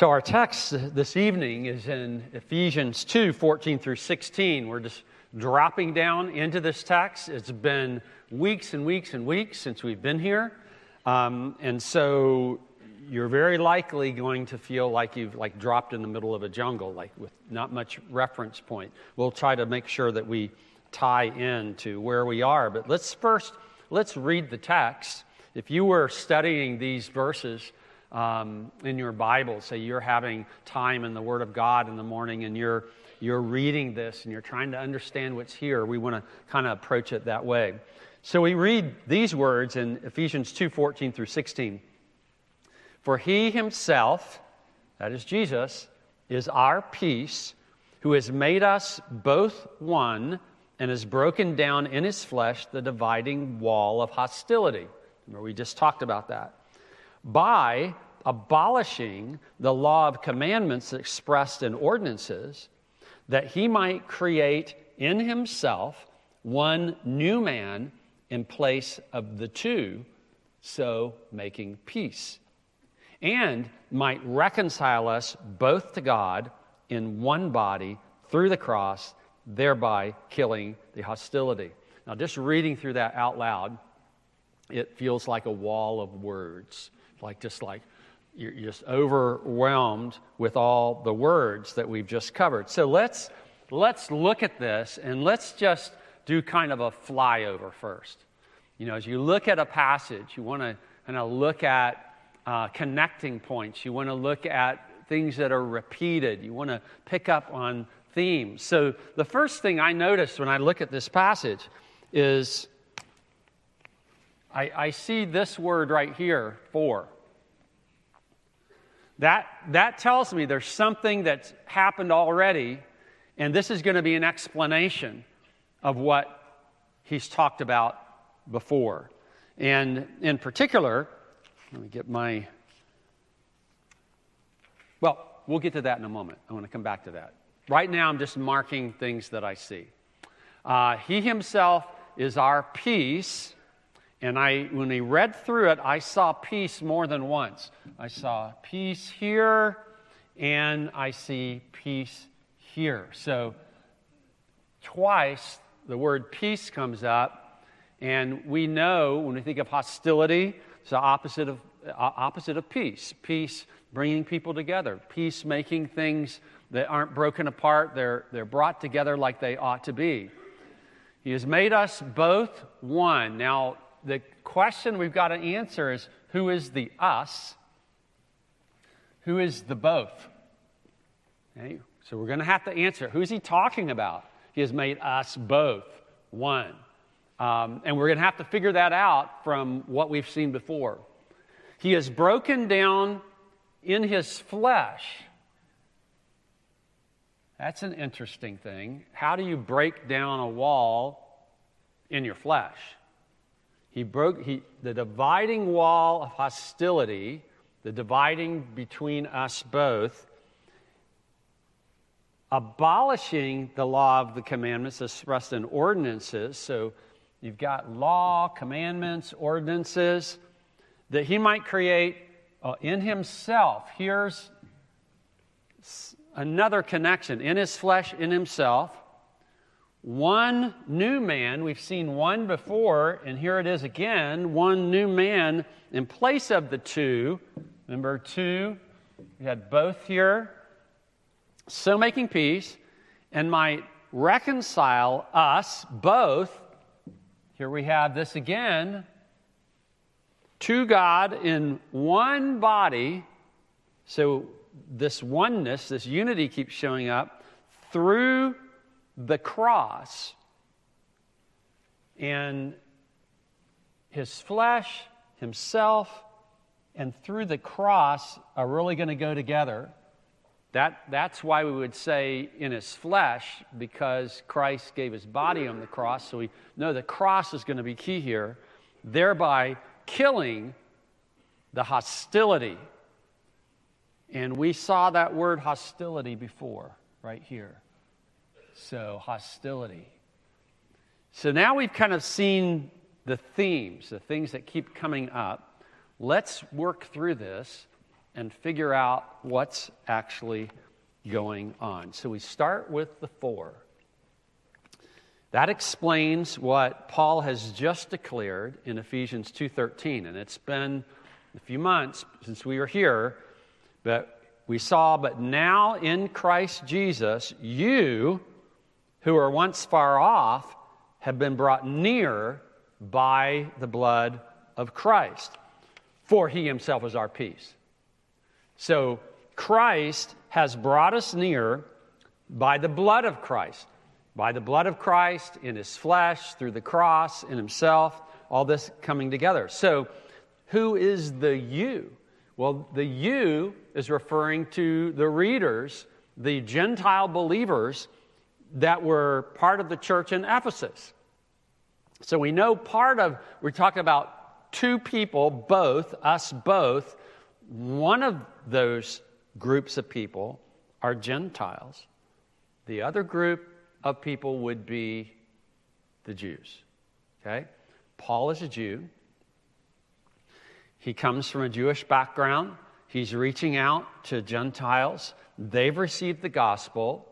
So, our text this evening is in Ephesians 2 14 through 16. We're just dropping down into this text. It's been weeks and weeks and weeks since we've been here. Um, and so, you're very likely going to feel like you've like dropped in the middle of a jungle, like with not much reference point. We'll try to make sure that we tie in to where we are. But let's first let's read the text. If you were studying these verses, um, in your Bible. Say you're having time in the Word of God in the morning and you're, you're reading this and you're trying to understand what's here. We want to kind of approach it that way. So we read these words in Ephesians 2 14 through 16. For he himself, that is Jesus, is our peace, who has made us both one and has broken down in his flesh the dividing wall of hostility. Remember, we just talked about that by abolishing the law of commandments expressed in ordinances, that he might create in himself one new man in place of the two, so making peace, and might reconcile us both to God in one body through the cross, thereby killing the hostility. Now, just reading through that out loud, it feels like a wall of words like just like you're just overwhelmed with all the words that we've just covered. So let's let's look at this and let's just do kind of a flyover first. You know, as you look at a passage, you want to kind of look at uh, connecting points. You want to look at things that are repeated. You want to pick up on themes. So the first thing I notice when I look at this passage is I, I see this word right here, for. That, that tells me there's something that's happened already, and this is going to be an explanation of what he's talked about before. And in particular, let me get my. Well, we'll get to that in a moment. I want to come back to that. Right now, I'm just marking things that I see. Uh, he himself is our peace and I, when he read through it, I saw peace more than once. I saw peace here, and I see peace here. So, twice the word peace comes up, and we know when we think of hostility, it's the opposite of, uh, opposite of peace. Peace bringing people together, peace making things that aren't broken apart, they're, they're brought together like they ought to be. He has made us both one. Now, the question we've got to answer is who is the us? Who is the both? Okay? So we're going to have to answer who's he talking about? He has made us both one. Um, and we're going to have to figure that out from what we've seen before. He has broken down in his flesh. That's an interesting thing. How do you break down a wall in your flesh? He broke he, the dividing wall of hostility, the dividing between us both, abolishing the law of the commandments expressed in ordinances. So you've got law, commandments, ordinances, that he might create uh, in himself. Here's another connection in his flesh, in himself one new man. We've seen one before, and here it is again one new man in place of the two. Remember, two, we had both here. So making peace, and might reconcile us both. Here we have this again to God in one body. So, this oneness, this unity keeps showing up through the cross and his flesh, himself, and through the cross are really going to go together. That, that's why we would say in his flesh, because Christ gave his body on the cross. So we know the cross is going to be key here, thereby killing the hostility. And we saw that word hostility before, right here. So, hostility. So now we've kind of seen the themes, the things that keep coming up. Let's work through this and figure out what's actually going on. So we start with the for. That explains what Paul has just declared in Ephesians 2:13 and it's been a few months since we were here but we saw but now in Christ Jesus you who were once far off have been brought near by the blood of Christ for he himself is our peace. So Christ has brought us near by the blood of Christ by the blood of Christ, in his flesh, through the cross, in himself, all this coming together. So, who is the you? Well, the you is referring to the readers, the Gentile believers that were part of the church in Ephesus. So we know part of, we're talking about two people, both, us both. One of those groups of people are Gentiles. The other group of people would be the Jews. Okay? Paul is a Jew. He comes from a Jewish background. He's reaching out to Gentiles. They've received the gospel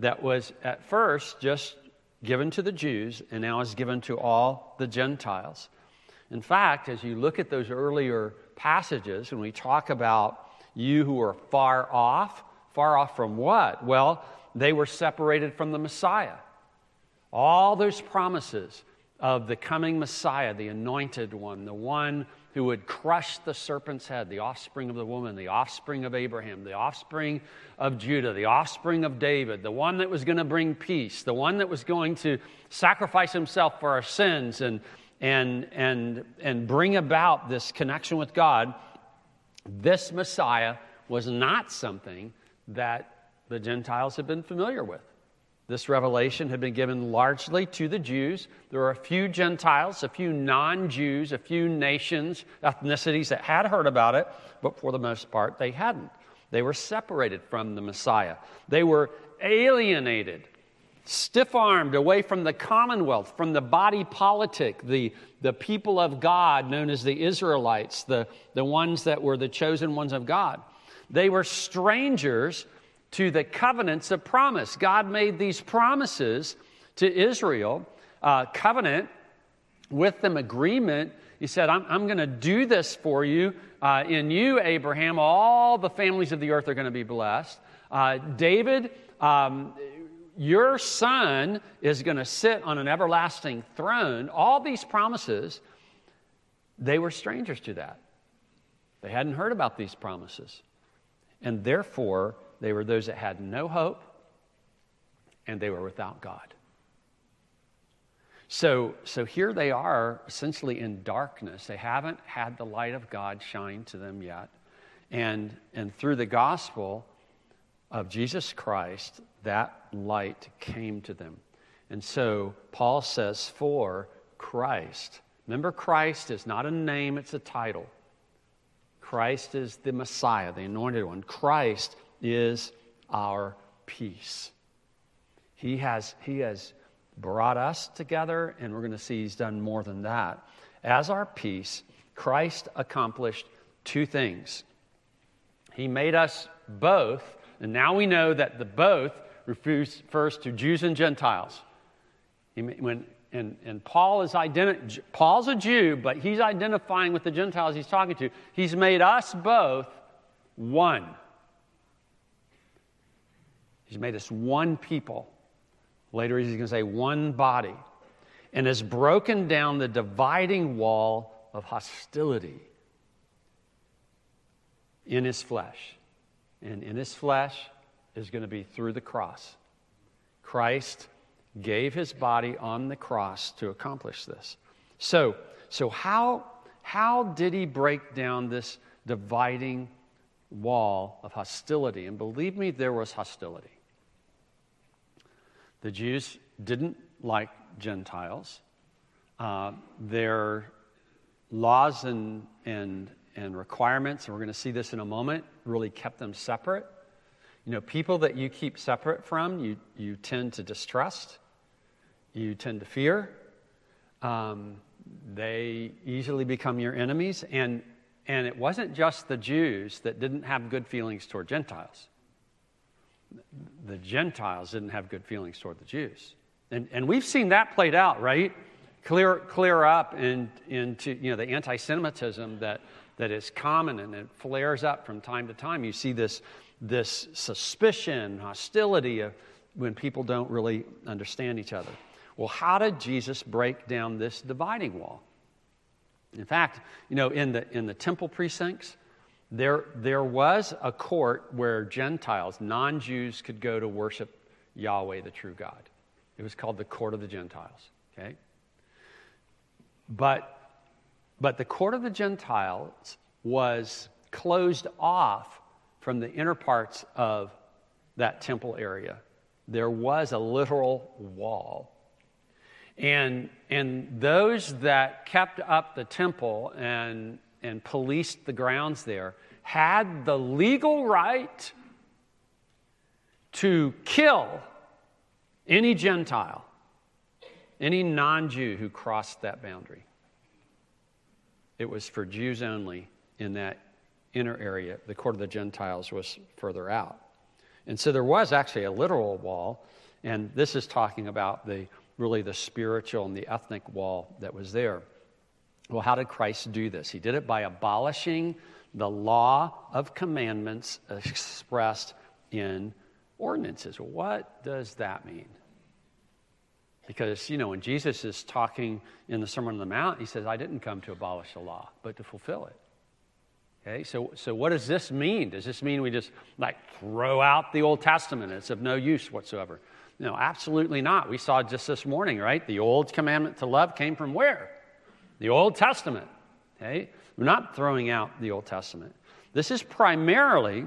that was at first just given to the Jews and now is given to all the Gentiles. In fact, as you look at those earlier passages, when we talk about you who are far off, far off from what? Well, they were separated from the Messiah. All those promises of the coming Messiah, the anointed one, the one who would crush the serpent's head, the offspring of the woman, the offspring of Abraham, the offspring of Judah, the offspring of David, the one that was going to bring peace, the one that was going to sacrifice himself for our sins and, and, and, and bring about this connection with God. This Messiah was not something that the Gentiles had been familiar with. This revelation had been given largely to the Jews. There were a few Gentiles, a few non Jews, a few nations, ethnicities that had heard about it, but for the most part, they hadn't. They were separated from the Messiah. They were alienated, stiff armed away from the commonwealth, from the body politic, the, the people of God known as the Israelites, the, the ones that were the chosen ones of God. They were strangers to the covenants of promise. God made these promises to Israel, uh, covenant with them, agreement. He said, I'm, I'm going to do this for you. Uh, in you, Abraham, all the families of the earth are going to be blessed. Uh, David, um, your son is going to sit on an everlasting throne. All these promises, they were strangers to that. They hadn't heard about these promises. And therefore, they were those that had no hope and they were without God. So, so here they are essentially in darkness. They haven't had the light of God shine to them yet. And, and through the gospel of Jesus Christ, that light came to them. And so Paul says, for Christ. Remember, Christ is not a name, it's a title. Christ is the Messiah, the anointed one. Christ is our peace. He has, he has brought us together, and we're going to see He's done more than that. As our peace, Christ accomplished two things. He made us both, and now we know that the both refers to Jews and Gentiles. He, when, and, and Paul is identi- Paul's a Jew, but he's identifying with the Gentiles he's talking to. He's made us both one. He's made us one people. Later, he's going to say one body. And has broken down the dividing wall of hostility in his flesh. And in his flesh is going to be through the cross. Christ gave his body on the cross to accomplish this. So, so how, how did he break down this dividing wall of hostility? And believe me, there was hostility. The Jews didn't like Gentiles. Uh, their laws and, and, and requirements, and we're going to see this in a moment, really kept them separate. You know, people that you keep separate from, you, you tend to distrust, you tend to fear. Um, they easily become your enemies. And and it wasn't just the Jews that didn't have good feelings toward Gentiles. The Gentiles didn't have good feelings toward the Jews. And, and we've seen that played out, right? Clear, clear up in, into you know, the anti Semitism that, that is common and it flares up from time to time. You see this, this suspicion, hostility of when people don't really understand each other. Well, how did Jesus break down this dividing wall? In fact, you know, in the, in the temple precincts, there, there was a court where Gentiles, non Jews, could go to worship Yahweh, the true God. It was called the court of the Gentiles, okay? But, but the court of the Gentiles was closed off from the inner parts of that temple area. There was a literal wall and, and those that kept up the temple and, and policed the grounds there had the legal right to kill any Gentile, any non Jew who crossed that boundary. It was for Jews only in that inner area. The court of the Gentiles was further out. And so there was actually a literal wall, and this is talking about the really the spiritual and the ethnic wall that was there. Well, how did Christ do this? He did it by abolishing the law of commandments expressed in ordinances. What does that mean? Because, you know, when Jesus is talking in the Sermon on the Mount, he says, I didn't come to abolish the law, but to fulfill it. Okay, so, so what does this mean? Does this mean we just like throw out the Old Testament? It's of no use whatsoever. No, absolutely not. We saw just this morning, right? The old commandment to love came from where? The Old Testament. Okay? We're not throwing out the Old Testament. This is primarily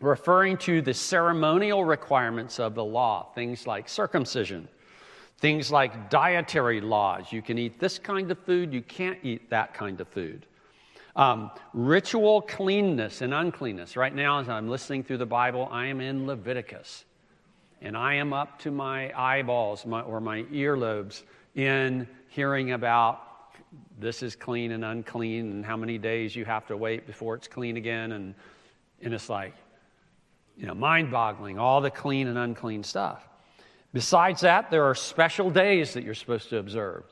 referring to the ceremonial requirements of the law, things like circumcision, things like dietary laws. You can eat this kind of food, you can't eat that kind of food. Um, ritual cleanness and uncleanness. Right now, as I'm listening through the Bible, I am in Leviticus and I am up to my eyeballs my, or my earlobes in hearing about this is clean and unclean and how many days you have to wait before it's clean again. And, and it's like, you know, mind boggling, all the clean and unclean stuff. Besides that, there are special days that you're supposed to observe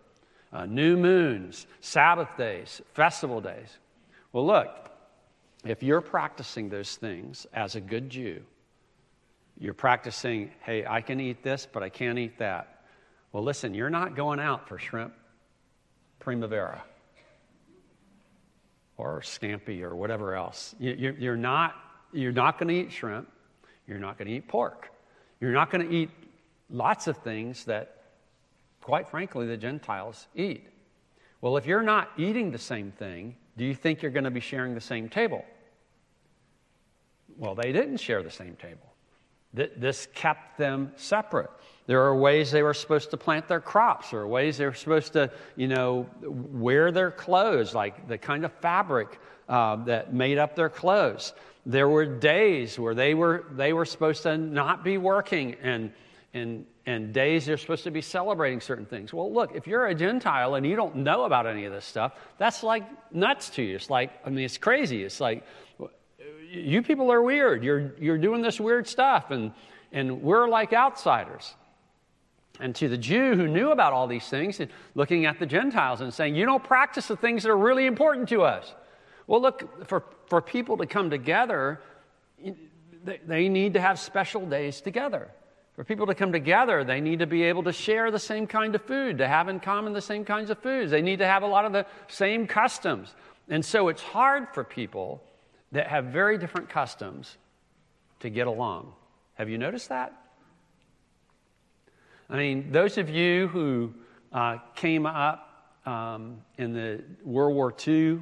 uh, new moons, Sabbath days, festival days. Well, look, if you're practicing those things as a good Jew, you're practicing, hey, I can eat this, but I can't eat that. Well, listen, you're not going out for shrimp primavera or scampi or whatever else. You're not, you're not going to eat shrimp. You're not going to eat pork. You're not going to eat lots of things that, quite frankly, the Gentiles eat. Well, if you're not eating the same thing, do you think you're going to be sharing the same table? Well, they didn't share the same table. This kept them separate. There are ways they were supposed to plant their crops. Are ways they were supposed to, you know, wear their clothes, like the kind of fabric uh, that made up their clothes. There were days where they were, they were supposed to not be working and, and, and days they're supposed to be celebrating certain things. Well, look, if you're a Gentile and you don't know about any of this stuff, that's like nuts to you. It's like, I mean, it's crazy. It's like, you people are weird. You're, you're doing this weird stuff, and, and we're like outsiders. And to the Jew who knew about all these things, and looking at the Gentiles and saying, You don't practice the things that are really important to us. Well, look, for, for people to come together, they need to have special days together. For people to come together, they need to be able to share the same kind of food, to have in common the same kinds of foods. They need to have a lot of the same customs. And so it's hard for people that have very different customs to get along. Have you noticed that? I mean, those of you who uh, came up um, in the World War II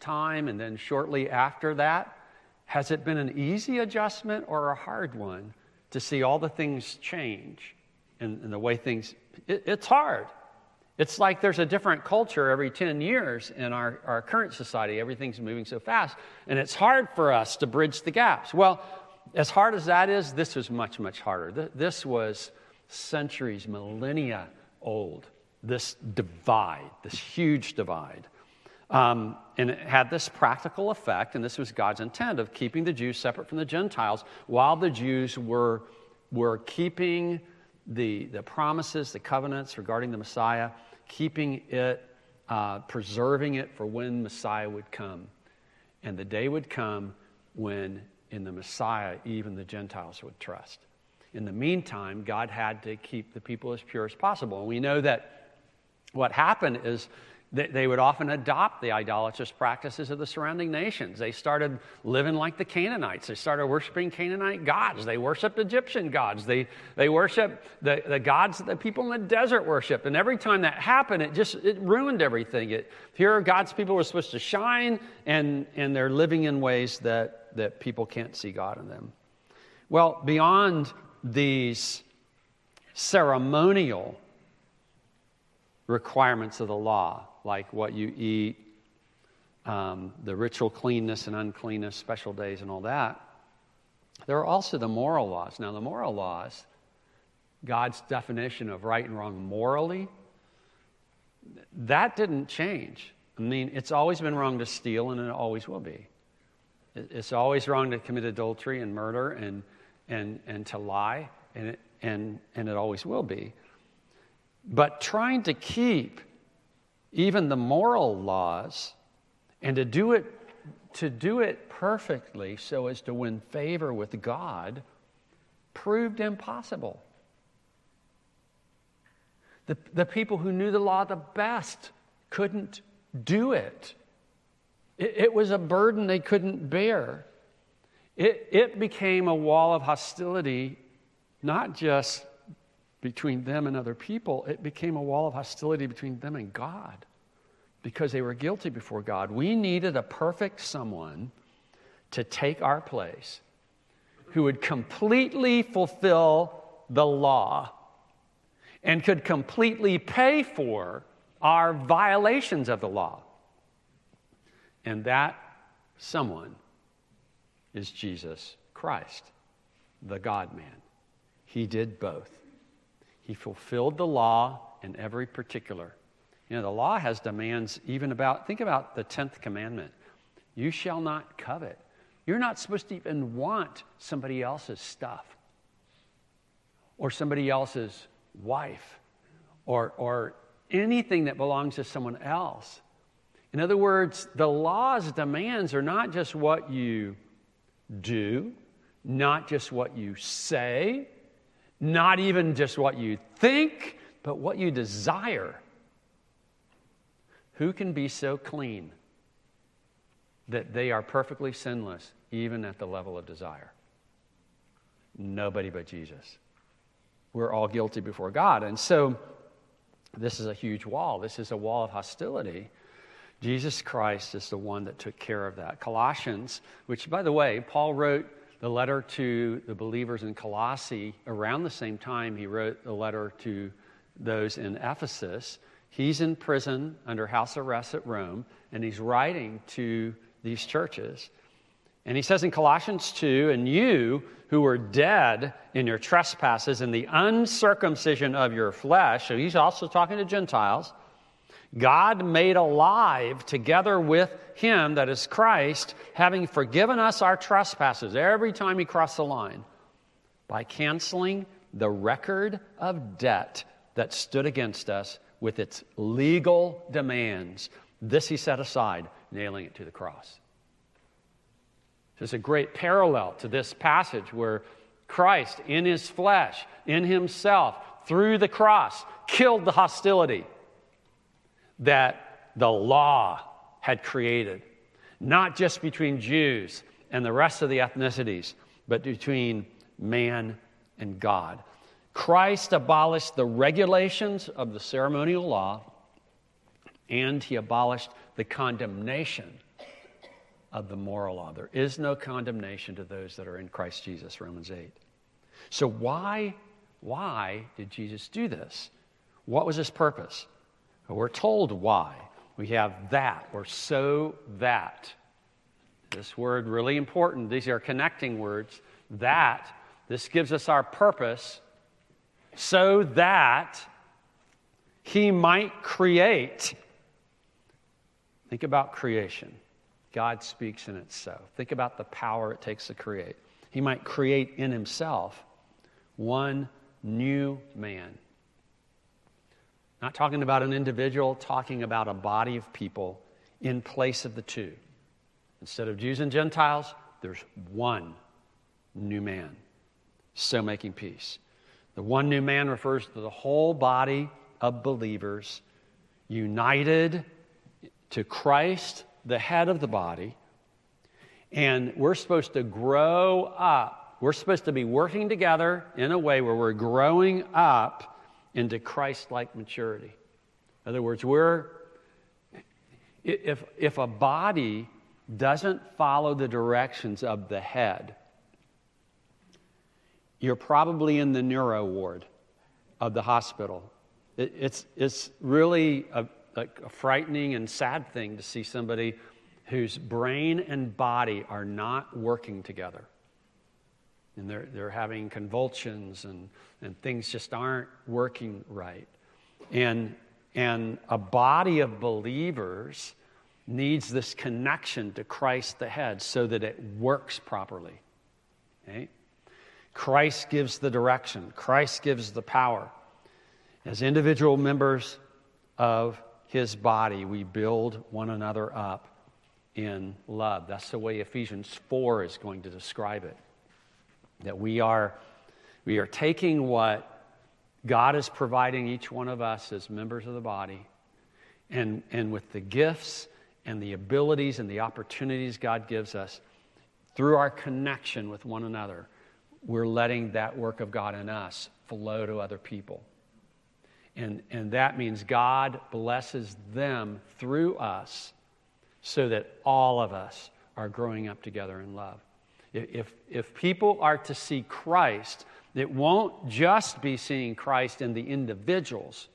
time and then shortly after that, has it been an easy adjustment or a hard one to see all the things change and, and the way things? It, it's hard. It's like there's a different culture every 10 years in our, our current society. Everything's moving so fast, and it's hard for us to bridge the gaps. Well, as hard as that is, this was much, much harder. This was centuries, millennia old, this divide, this huge divide. Um, and it had this practical effect, and this was God's intent of keeping the Jews separate from the Gentiles while the Jews were, were keeping the, the promises, the covenants regarding the Messiah, keeping it, uh, preserving it for when Messiah would come. And the day would come when in the Messiah, even the Gentiles would trust. In the meantime, God had to keep the people as pure as possible. And we know that what happened is they would often adopt the idolatrous practices of the surrounding nations. They started living like the Canaanites. They started worshiping Canaanite gods. They worshiped Egyptian gods. They, they worshiped the, the gods that the people in the desert worshiped. And every time that happened, it just it ruined everything. It, here, God's people were supposed to shine, and, and they're living in ways that, that people can't see God in them. Well, beyond these ceremonial requirements of the law, like what you eat, um, the ritual cleanness and uncleanness, special days, and all that. There are also the moral laws. Now, the moral laws, God's definition of right and wrong morally, that didn't change. I mean, it's always been wrong to steal, and it always will be. It's always wrong to commit adultery and murder and, and, and to lie, and it, and, and it always will be. But trying to keep even the moral laws, and to do it to do it perfectly so as to win favor with God proved impossible. The, the people who knew the law the best couldn't do it. It, it was a burden they couldn't bear. It, it became a wall of hostility, not just between them and other people, it became a wall of hostility between them and God because they were guilty before God. We needed a perfect someone to take our place who would completely fulfill the law and could completely pay for our violations of the law. And that someone is Jesus Christ, the God man. He did both. He fulfilled the law in every particular. You know, the law has demands even about, think about the 10th commandment you shall not covet. You're not supposed to even want somebody else's stuff or somebody else's wife or, or anything that belongs to someone else. In other words, the law's demands are not just what you do, not just what you say, not even just what you think, but what you desire. Who can be so clean that they are perfectly sinless, even at the level of desire? Nobody but Jesus. We're all guilty before God. And so, this is a huge wall. This is a wall of hostility. Jesus Christ is the one that took care of that. Colossians, which, by the way, Paul wrote the letter to the believers in Colossae around the same time he wrote the letter to those in Ephesus. He's in prison under house arrest at Rome, and he's writing to these churches. And he says in Colossians 2, and you who were dead in your trespasses and the uncircumcision of your flesh, so he's also talking to Gentiles God made alive together with him, that is Christ, having forgiven us our trespasses every time he crossed the line by canceling the record of debt that stood against us with its legal demands. This he set aside, nailing it to the cross. There's a great parallel to this passage where Christ, in his flesh, in himself, through the cross, killed the hostility that the law had created, not just between Jews and the rest of the ethnicities, but between man and God. Christ abolished the regulations of the ceremonial law, and he abolished the condemnation of the moral law. There is no condemnation to those that are in Christ Jesus, Romans 8. So, why, why did Jesus do this? What was his purpose? We're told why. We have that, or so that. This word really important. These are connecting words. That. This gives us our purpose so that he might create Think about creation. God speaks and it's so. Think about the power it takes to create. He might create in himself one new man. Not talking about an individual, talking about a body of people in place of the two. Instead of Jews and Gentiles, there's one new man. So making peace. The one new man refers to the whole body of believers united to Christ, the head of the body. And we're supposed to grow up. We're supposed to be working together in a way where we're growing up into Christ like maturity. In other words, we're, if, if a body doesn't follow the directions of the head, you're probably in the neuro ward of the hospital. It, it's, it's really a, a, a frightening and sad thing to see somebody whose brain and body are not working together. And they're, they're having convulsions and, and things just aren't working right. And, and a body of believers needs this connection to Christ the head so that it works properly. Okay? Christ gives the direction, Christ gives the power. As individual members of his body, we build one another up in love. That's the way Ephesians 4 is going to describe it. That we are, we are taking what God is providing each one of us as members of the body, and, and with the gifts and the abilities and the opportunities God gives us through our connection with one another, we're letting that work of God in us flow to other people. And, and that means God blesses them through us so that all of us are growing up together in love. If, if people are to see Christ, it won't just be seeing Christ in the individuals,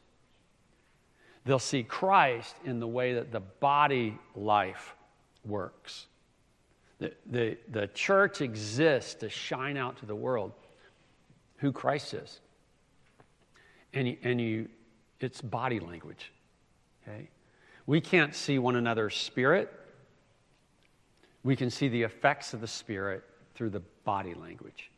they'll see Christ in the way that the body life works. The, the, the church exists to shine out to the world who Christ is. And, and you, it's body language. Okay? We can't see one another's spirit. We can see the effects of the spirit through the body language,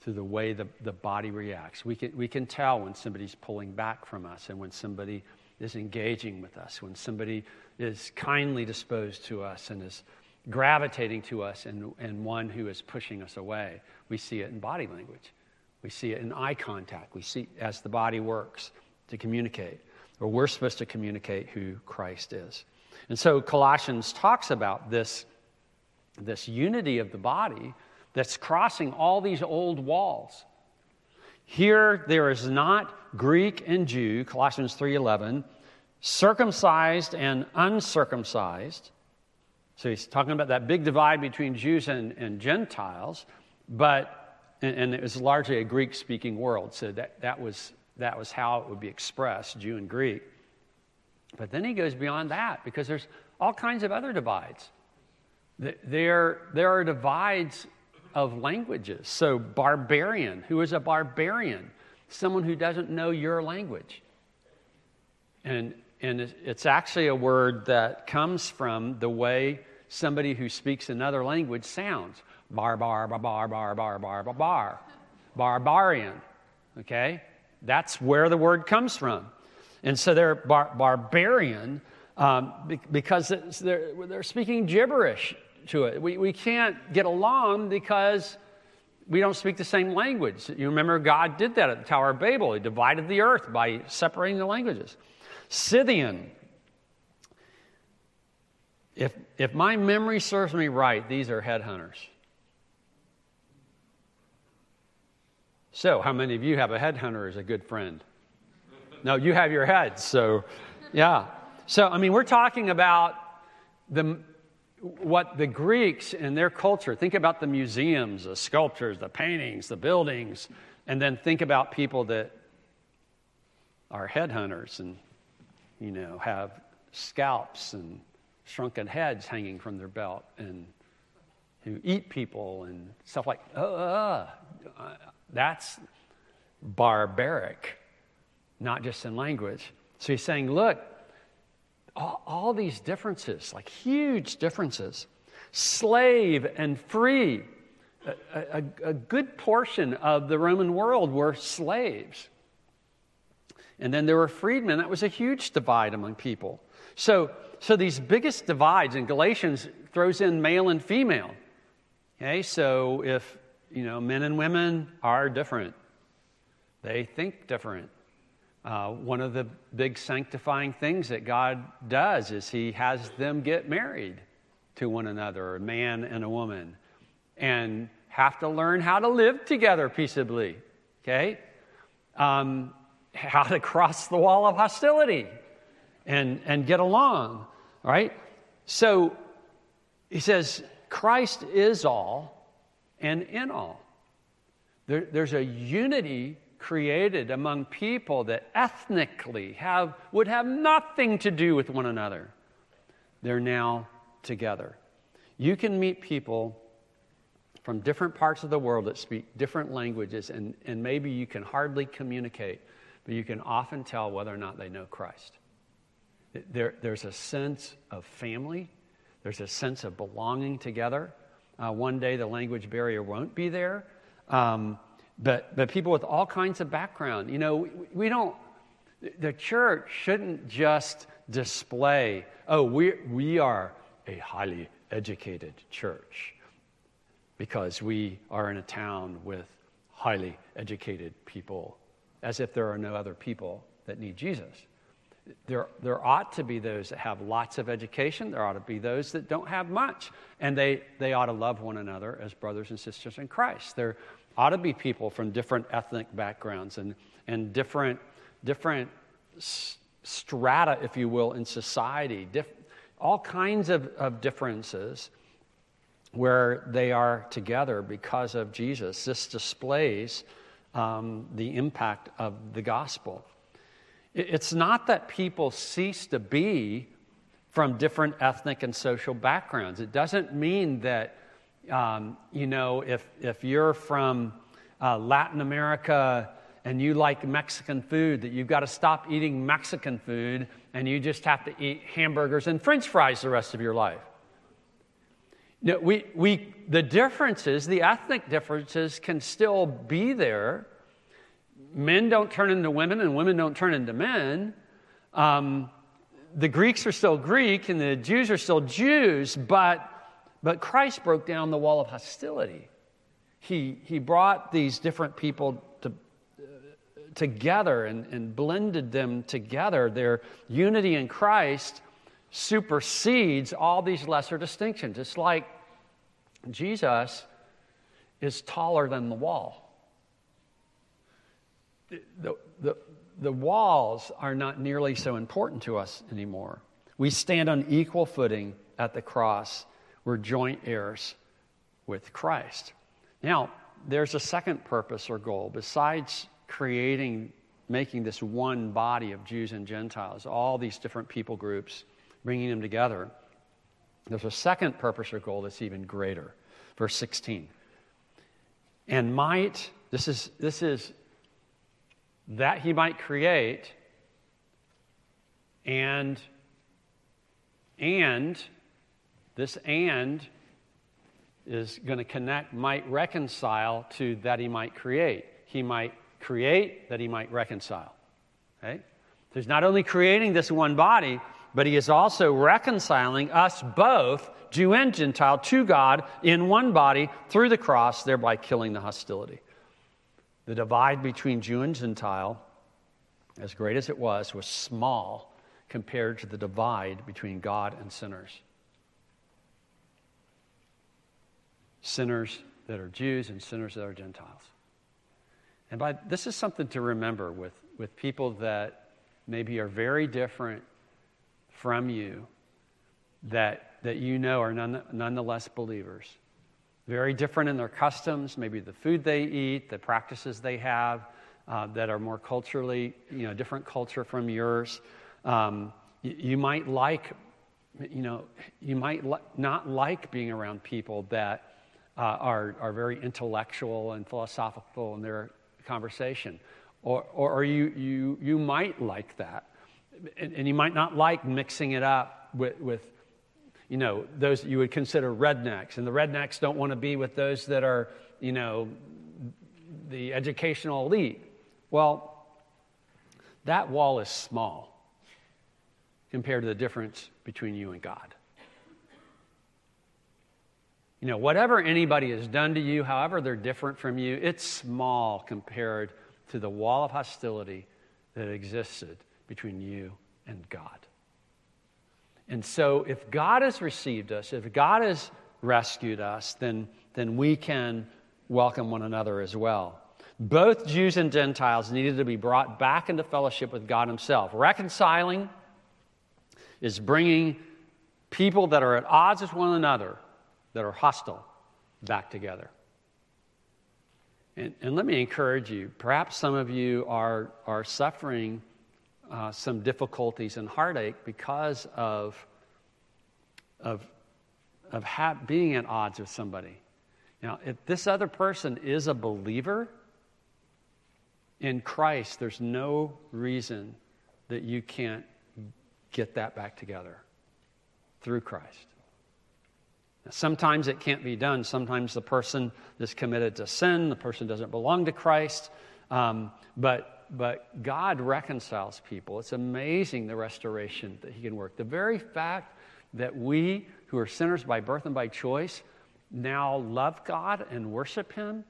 through the way the, the body reacts. We can, we can tell when somebody's pulling back from us and when somebody is engaging with us, when somebody is kindly disposed to us and is gravitating to us and, and one who is pushing us away. We see it in body language. We see it in eye contact. We see as the body works to communicate, or we're supposed to communicate who Christ is. And so Colossians talks about this, this unity of the body that's crossing all these old walls. Here there is not Greek and Jew, Colossians 3:11, circumcised and uncircumcised so he's talking about that big divide between Jews and, and Gentiles, but, and, and it was largely a Greek speaking world, so that, that, was, that was how it would be expressed, Jew and Greek. But then he goes beyond that because there's all kinds of other divides. There, there are divides of languages. So, barbarian, who is a barbarian? Someone who doesn't know your language. And, and it's actually a word that comes from the way somebody who speaks another language sounds. Bar, bar, bar, bar, bar, bar, bar, bar, bar. Barbarian. Okay? That's where the word comes from. And so they're bar- barbarian um, because they're, they're speaking gibberish to it. We, we can't get along because we don't speak the same language. You remember God did that at the Tower of Babel. He divided the earth by separating the languages. Scythian, if, if my memory serves me right, these are headhunters. So, how many of you have a headhunter as a good friend? No, you have your heads. So, yeah. So, I mean, we're talking about the, what the Greeks in their culture think about the museums, the sculptures, the paintings, the buildings, and then think about people that are headhunters and, you know, have scalps and shrunken heads hanging from their belt and who eat people and stuff like uh, uh, uh, that's barbaric not just in language. So he's saying look All, all these differences, like huge differences. Slave and free. A, a, a good portion of the Roman world were slaves. And then there were freedmen. That was a huge divide among people. So, so these biggest divides in Galatians throws in male and female. Okay, so if you know men and women are different, they think different. Uh, one of the big sanctifying things that God does is He has them get married to one another, a man and a woman, and have to learn how to live together peaceably. Okay? Um, how to cross the wall of hostility and, and get along, right? So he says, Christ is all and in all. There, there's a unity created among people that ethnically have, would have nothing to do with one another. They're now together. You can meet people from different parts of the world that speak different languages, and, and maybe you can hardly communicate, but you can often tell whether or not they know Christ. There, there's a sense of family, there's a sense of belonging together. Uh, one day the language barrier won't be there. Um, but, but people with all kinds of background, you know, we, we don't, the church shouldn't just display, oh, we, we are a highly educated church because we are in a town with highly educated people, as if there are no other people that need Jesus. There, there ought to be those that have lots of education. There ought to be those that don't have much. And they, they ought to love one another as brothers and sisters in Christ. There ought to be people from different ethnic backgrounds and, and different, different strata, if you will, in society, diff, all kinds of, of differences where they are together because of Jesus. This displays um, the impact of the gospel. It's not that people cease to be from different ethnic and social backgrounds. It doesn't mean that, um, you know, if, if you're from uh, Latin America and you like Mexican food, that you've got to stop eating Mexican food and you just have to eat hamburgers and french fries the rest of your life. No, we, we, the differences, the ethnic differences, can still be there men don't turn into women and women don't turn into men. Um, the Greeks are still Greek and the Jews are still Jews, but, but Christ broke down the wall of hostility. He, he brought these different people to, uh, together and, and blended them together. Their unity in Christ supersedes all these lesser distinctions. It's like Jesus is taller than the wall the, the, the walls are not nearly so important to us anymore. We stand on equal footing at the cross. We're joint heirs with Christ. Now, there's a second purpose or goal besides creating, making this one body of Jews and Gentiles, all these different people groups, bringing them together. There's a second purpose or goal that's even greater. Verse 16. And might, this is, this is that he might create and and this and is going to connect might reconcile to that he might create. He might create that he might reconcile okay? So he's not only creating this one body but he is also reconciling us both jew and gentile to god in one body through the cross thereby killing the hostility. The divide between Jew and Gentile, as great as it was, was small compared to the divide between God and sinners. Sinners that are Jews and sinners that are Gentiles. And by this is something to remember with, with people that maybe are very different from you, that, that you know are none, nonetheless believers very different in their customs, maybe the food they eat, the practices they have uh, that are more culturally, you know, different culture from yours. Um, you, you, might like, you know, you might not like being around people that uh, are, are very intellectual and philosophical in their conversation. Or, or, you, you, you might like that. and, and you might not like mixing it up with, with you know, those you would consider rednecks. And the rednecks don't want to be with those that are, you know, the educational elite. Well, that wall is small compared to the difference between you and God. You know, whatever anybody has done to you, however they're different from you, it's small compared to the wall of hostility that existed between you and God. And so, if God has received us, if God has rescued us, then, then we can welcome one another as well. Both Jews and Gentiles needed to be brought back into fellowship with God Himself. Reconciling is bringing people that are at odds with one another, that are hostile, back together. And, and let me encourage you perhaps some of you are, are suffering uh, some difficulties and heartache because of, of, of ha- being at odds with somebody. Now, if this other person is a believer in Christ, there's no reason that you can't get that back together through Christ. Sometimes it can't be done. Sometimes the person is committed to sin, the person doesn't belong to Christ. Um, but, but God reconciles people. It's amazing the restoration that He can work. The very fact that we, who are sinners by birth and by choice, now love God and worship Him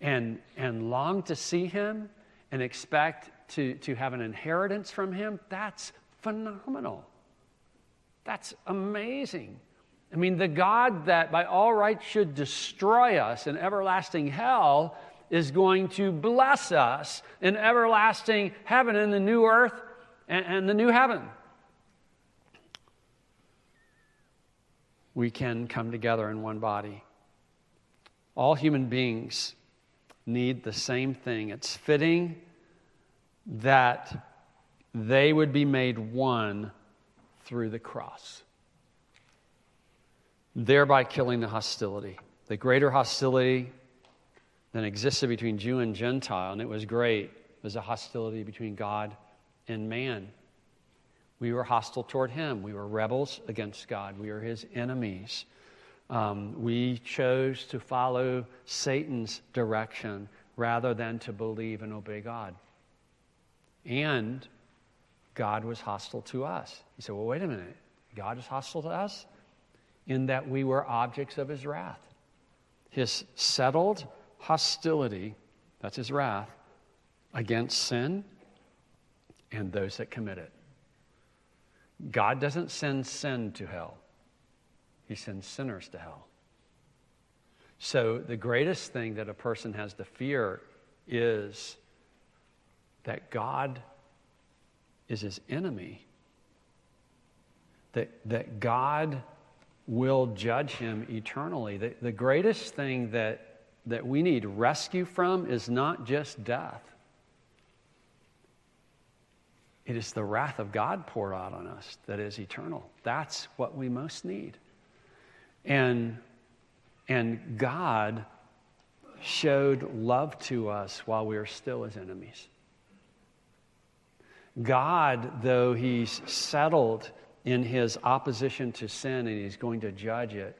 and, and long to see Him and expect to, to have an inheritance from Him, that's phenomenal. That's amazing. I mean, the God that by all rights should destroy us in everlasting hell is going to bless us in everlasting heaven in the new earth and, and the new heaven. We can come together in one body. All human beings need the same thing. It's fitting that they would be made one through the cross, thereby killing the hostility. The greater hostility than existed between Jew and Gentile, and it was great, was a hostility between God and man. We were hostile toward him. We were rebels against God. We were his enemies. Um, we chose to follow Satan's direction rather than to believe and obey God. And God was hostile to us. You say, well, wait a minute. God is hostile to us? In that we were objects of his wrath. His settled hostility, that's his wrath, against sin and those that commit it. God doesn't send sin to hell, He sends sinners to hell. So, the greatest thing that a person has to fear is that God is his enemy, that, that God will judge him eternally. The, the greatest thing that, that we need rescue from is not just death, it is the wrath of God poured out on us that is eternal. That's what we most need. And, and God showed love to us while we were still his enemies. God, though he's settled in his opposition to sin and he's going to judge it,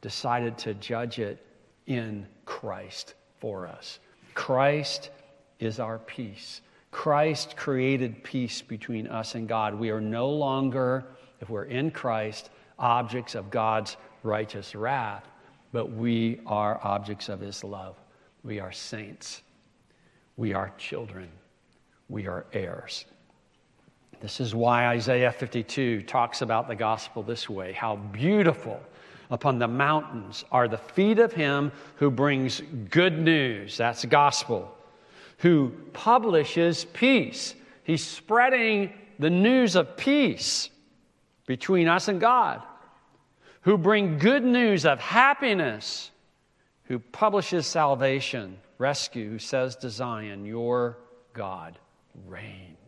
decided to judge it in Christ for us. Christ is our peace. Christ created peace between us and God. We are no longer, if we're in Christ, objects of God's righteous wrath, but we are objects of his love. We are saints. We are children. We are heirs. This is why Isaiah 52 talks about the gospel this way How beautiful upon the mountains are the feet of him who brings good news. That's gospel. Who publishes peace. He's spreading the news of peace between us and God. Who bring good news of happiness. Who publishes salvation, rescue, who says to Zion, Your God reigns.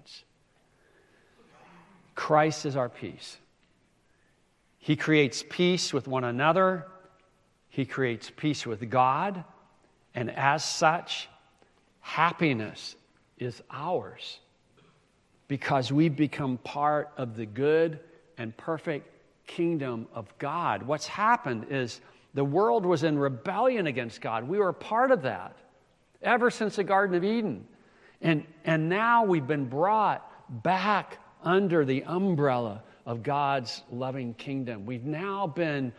Christ is our peace. He creates peace with one another, He creates peace with God, and as such, happiness is ours because we've become part of the good and perfect kingdom of God. What's happened is the world was in rebellion against God. We were part of that ever since the Garden of Eden. And, and now we've been brought back under the umbrella of God's loving kingdom. We've now been,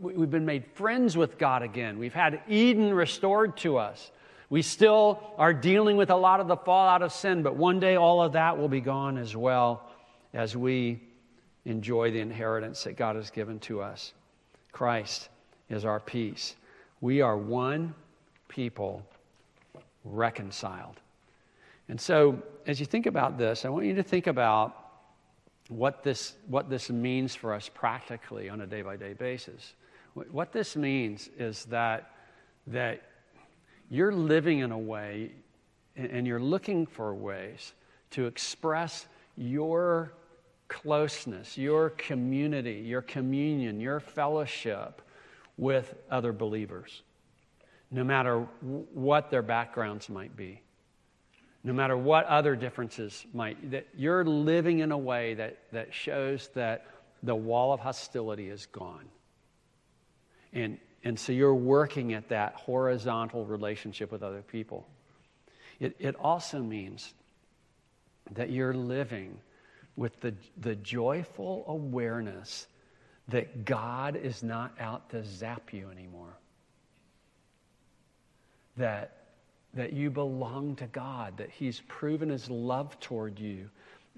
we've been made friends with God again. We've had Eden restored to us. We still are dealing with a lot of the fallout of sin, but one day all of that will be gone as well as we enjoy the inheritance that God has given to us. Christ is our peace. We are one people reconciled. And so, as you think about this, I want you to think about what this, what this means for us practically on a day by day basis. What this means is that, that you're living in a way and you're looking for ways to express your closeness, your community, your communion, your fellowship with other believers, no matter what their backgrounds might be, no matter what other differences might, that you're living in a way that, that shows that the wall of hostility is gone. And, and so you're working at that horizontal relationship with other people. It, it also means that you're living with the, the joyful awareness that God is not out to zap you anymore. That, that you belong to God, that He's proven His love toward you.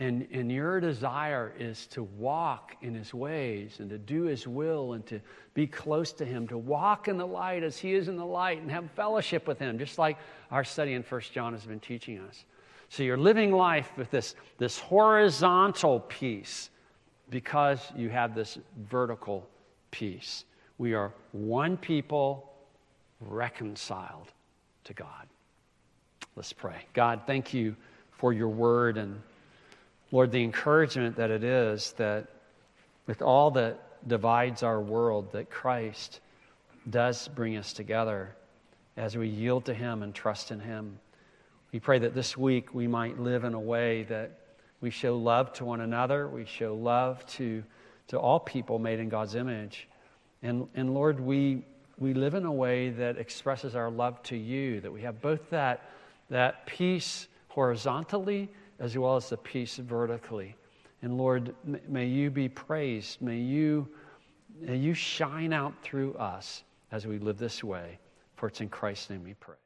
And, and your desire is to walk in His ways and to do His will and to be close to Him, to walk in the light as He is in the light and have fellowship with Him, just like our study in First John has been teaching us. So you're living life with this, this horizontal peace because you have this vertical peace. We are one people reconciled to God. Let's pray. God, thank you for your word and Lord, the encouragement that it is that with all that divides our world, that Christ does bring us together as we yield to Him and trust in Him. We pray that this week we might live in a way that we show love to one another. We show love to, to all people made in God's image. And, and Lord, we, we live in a way that expresses our love to you, that we have both that, that peace horizontally as well as the peace vertically. And Lord, may you be praised. May you, may you shine out through us as we live this way. For it's in Christ's name we pray.